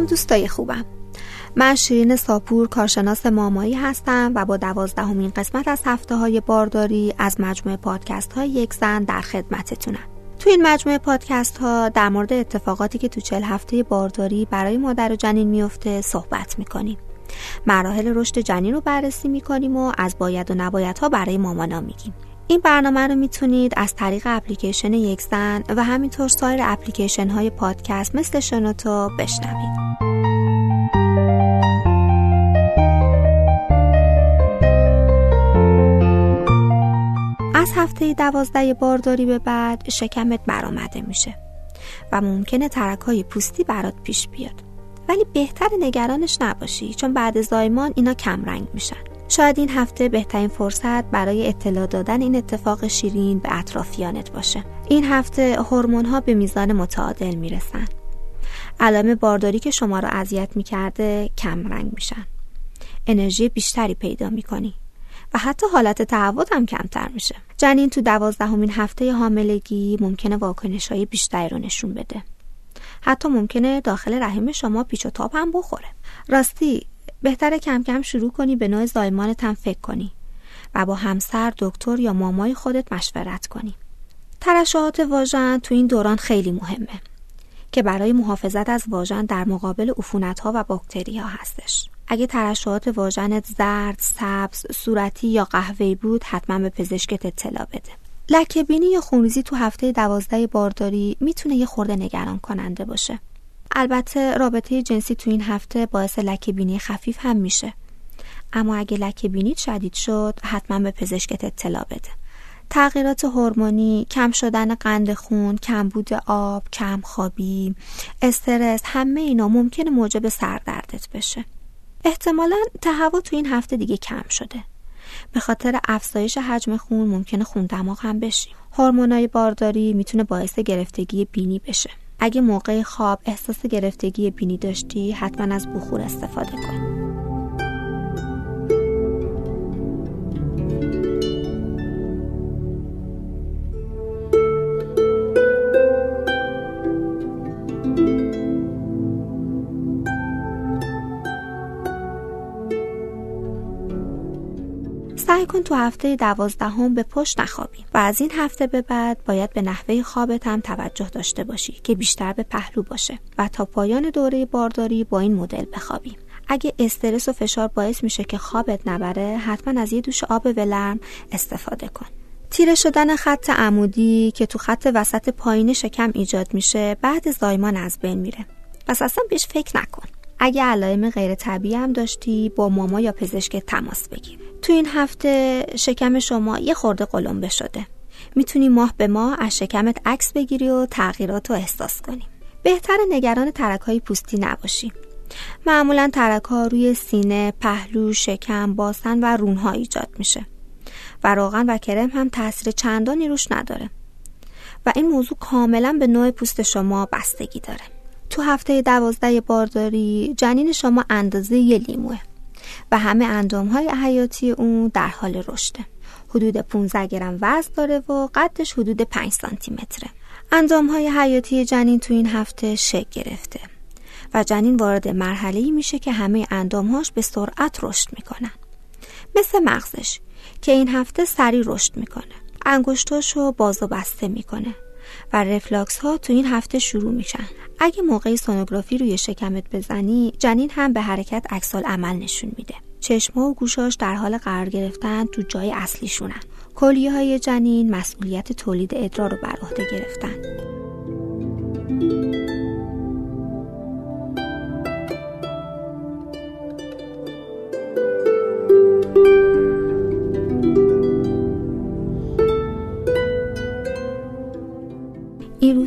سلام دوستای خوبم. من شیرین ساپور کارشناس مامایی هستم و با دوازدهمین قسمت از هفته های بارداری از مجموعه پادکست های یک زن در خدمتتونم. تو این مجموعه پادکست ها در مورد اتفاقاتی که تو چل هفته بارداری برای مادر و جنین میفته صحبت می‌کنیم. مراحل رشد جنین رو بررسی می‌کنیم و از باید و نباید ها برای مامانا میگیم. این برنامه رو می‌تونید از طریق اپلیکیشن یک زن و همینطور سایر اپلیکیشن های پادکست مثل شنوتو بشنوید. از هفته دوازده بارداری به بعد شکمت برآمده میشه و ممکنه ترک های پوستی برات پیش بیاد. ولی بهتر نگرانش نباشی چون بعد زایمان اینا کم رنگ میشن. شاید این هفته بهترین فرصت برای اطلاع دادن این اتفاق شیرین به اطرافیانت باشه. این هفته هورمون ها به میزان متعادل می‌رسن. علائم بارداری که شما را اذیت می‌کرده کم رنگ میشن. انرژی بیشتری پیدا می‌کنی و حتی حالت تعود هم کمتر میشه. جنین تو دوازدهمین هفته حاملگی ممکنه واکنش های بیشتری رو نشون بده. حتی ممکنه داخل رحم شما پیچ و تاب هم بخوره. راستی بهتره کم کم شروع کنی به نوع زایمانت هم فکر کنی و با همسر دکتر یا مامای خودت مشورت کنی ترشحات واژن تو این دوران خیلی مهمه که برای محافظت از واژن در مقابل عفونت ها و باکتری ها هستش اگه ترشحات واژنت زرد، سبز، صورتی یا قهوه‌ای بود حتما به پزشکت اطلاع بده. لکه بینی یا خونریزی تو هفته دوازده بارداری می‌تونه یه خورده نگران کننده باشه. البته رابطه جنسی تو این هفته باعث لکه بینی خفیف هم میشه. اما اگه لکه بینیت شدید شد حتما به پزشکت اطلاع بده. تغییرات هورمونی، کم شدن قند خون، کمبود آب، کم خوابی، استرس همه اینا ممکنه موجب سردردت بشه. احتمالا تهوع تو این هفته دیگه کم شده به خاطر افزایش حجم خون ممکنه خون دماغ هم بشی هورمونای بارداری می‌تونه باعث گرفتگی بینی بشه اگه موقع خواب احساس گرفتگی بینی داشتی حتما از بخور استفاده کن. کن تو هفته دوازدهم به پشت نخوابی و از این هفته به بعد باید به نحوه خوابت هم توجه داشته باشی که بیشتر به پهلو باشه و تا پایان دوره بارداری با این مدل بخوابی. اگه استرس و فشار باعث میشه که خوابت نبره حتما از یه دوش آب ولرم استفاده کن. تیره شدن خط عمودی که تو خط وسط پایین شکم ایجاد میشه بعد زایمان از بین میره. پس اصلا بهش فکر نکن. اگه علائم غیر طبیعی هم داشتی با ماما یا پزشک تماس بگیر. تو این هفته شکم شما یه خورده قلمبه شده. می‌تونی ماه به ماه از شکمت عکس بگیری و تغییرات رو احساس کنی. بهتر نگران ترک های پوستی نباشی. معمولا ترک ها روی سینه، پهلو، شکم، باسن و رونها ایجاد میشه. و روغن و کرم هم تاثیر چندانی روش نداره. و این موضوع کاملا به نوع پوست شما بستگی داره. تو هفته دوازده بارداری جنین شما اندازه یه لیموه. و همه اندام های حیاتی اون در حال رشده حدود 15 گرم وزن داره و قدش حدود 5 سانتی متره. اندام های حیاتی جنین تو این هفته شکل گرفته. و جنین وارد مرحله میشه که همه اندامهاش به سرعت رشد می‌کنن. مثل مغزش که این هفته سریع رشد می‌کنه. انگشتاشو باز و بسته می‌کنه. و رفلاکس ها تو این هفته شروع میشن. اگه موقع سونوگرافی روی شکمت بزنی جنین هم به حرکت عکسال عمل نشون میده. چشما و گوشاش در حال قرار گرفتن تو جای اصلیشونن. کلیه های جنین مسئولیت تولید ادرار رو بر عهده گرفتن.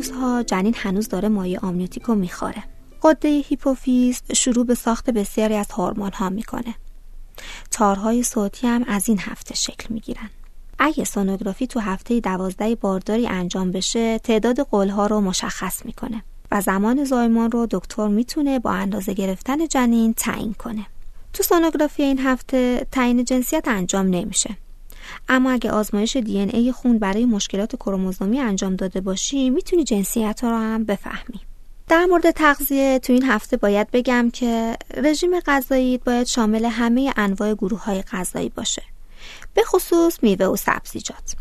روزها جنین هنوز داره مایع آمنیوتیک رو می‌خوره. قده هیپوفیز شروع به ساخت بسیاری از هورمون ها می‌کنه. تارهای صوتی هم از این هفته شکل می‌گیرن. اگه سونوگرافی تو هفته دوازده بارداری انجام بشه تعداد قلها رو مشخص می‌کنه و زمان زایمان رو دکتر می‌تونه با اندازه گرفتن جنین تعیین کنه. تو سونوگرافی این هفته تعیین جنسیت انجام نمیشه. اما اگه آزمایش دی ای خون برای مشکلات کروموزومی انجام داده باشی می‌تونی جنسیت ها رو هم بفهمی. در مورد تغذیه تو این هفته باید بگم که رژیم غذایی باید شامل همه انواع گروه های غذایی باشه. به خصوص میوه و سبزیجات.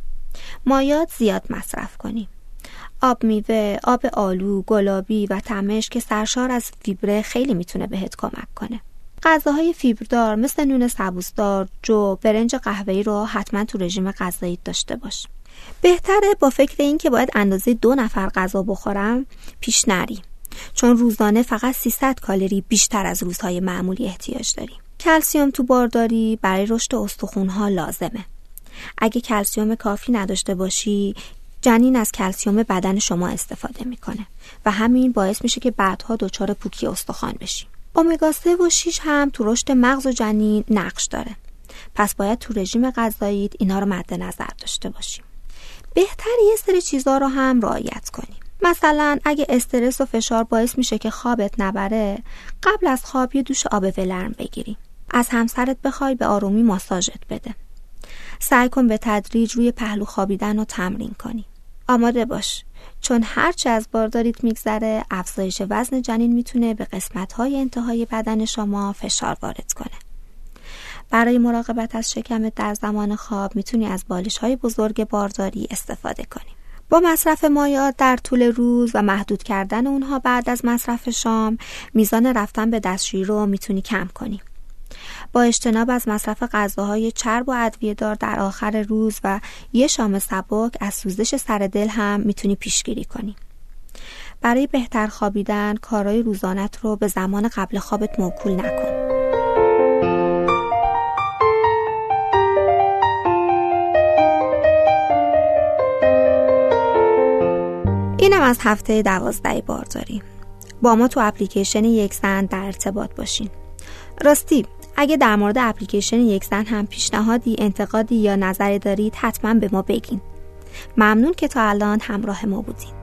مایات زیاد مصرف کنیم. آب میوه، آب آلو، گلابی و تمش که سرشار از فیبره خیلی می‌تونه بهت کمک کنه. غذاهای فیبردار مثل نون سبوسدار، جو، برنج قهوه‌ای رو حتما تو رژیم غذایی داشته باش. بهتره با فکر این که باید اندازه دو نفر غذا بخورم پیش نری. چون روزانه فقط 300 کالری بیشتر از روزهای معمولی احتیاج داریم. کلسیوم تو بارداری برای رشد استخونها لازمه. اگه کلسیوم کافی نداشته باشی جنین از کلسیوم بدن شما استفاده می‌کنه و همین باعث میشه که بعدها دچار پوکی استخوان بشیم امگا 3 و 6 هم تو رشد مغز و جنین نقش داره. پس باید تو رژیم غذایی اینا رو مد نظر داشته باشیم. بهتر یه سری چیزا رو هم رعایت کنیم. مثلا اگه استرس و فشار باعث میشه که خوابت نبره قبل از خواب یه دوش آب ولرم بگیری از همسرت بخوای به آرومی ماساژت بده. سعی کن به تدریج روی پهلو خوابیدن رو تمرین کنی. آماده باش. چون هرچه از بارداریت میگذره افزایش وزن جنین می‌تونه به قسمت های انتهای بدن شما فشار وارد کنه. برای مراقبت از شکمت در زمان خواب می‌تونی از بالش های بزرگ بارداری استفاده کنی. با مصرف مایات در طول روز و محدود کردن اونها بعد از مصرف شام میزان رفتن به دستشویی رو می‌تونی کم کنی. با اجتناب از مصرف غذاهای چرب و دار در آخر روز و یه شام سبک از سوزش سر دل هم می‌تونی پیشگیری کنی. برای بهتر خوابیدن کارهای روزانت رو به زمان قبل خوابت موکول نکن. اینم از هفته دوازده بارداری با ما تو اپلیکیشن یک زن در ارتباط باشین راستی اگه در مورد اپلیکیشن یک زن هم پیشنهادی انتقادی یا نظری دارید حتما به ما بگین. ممنون که تا الان همراه ما بودین.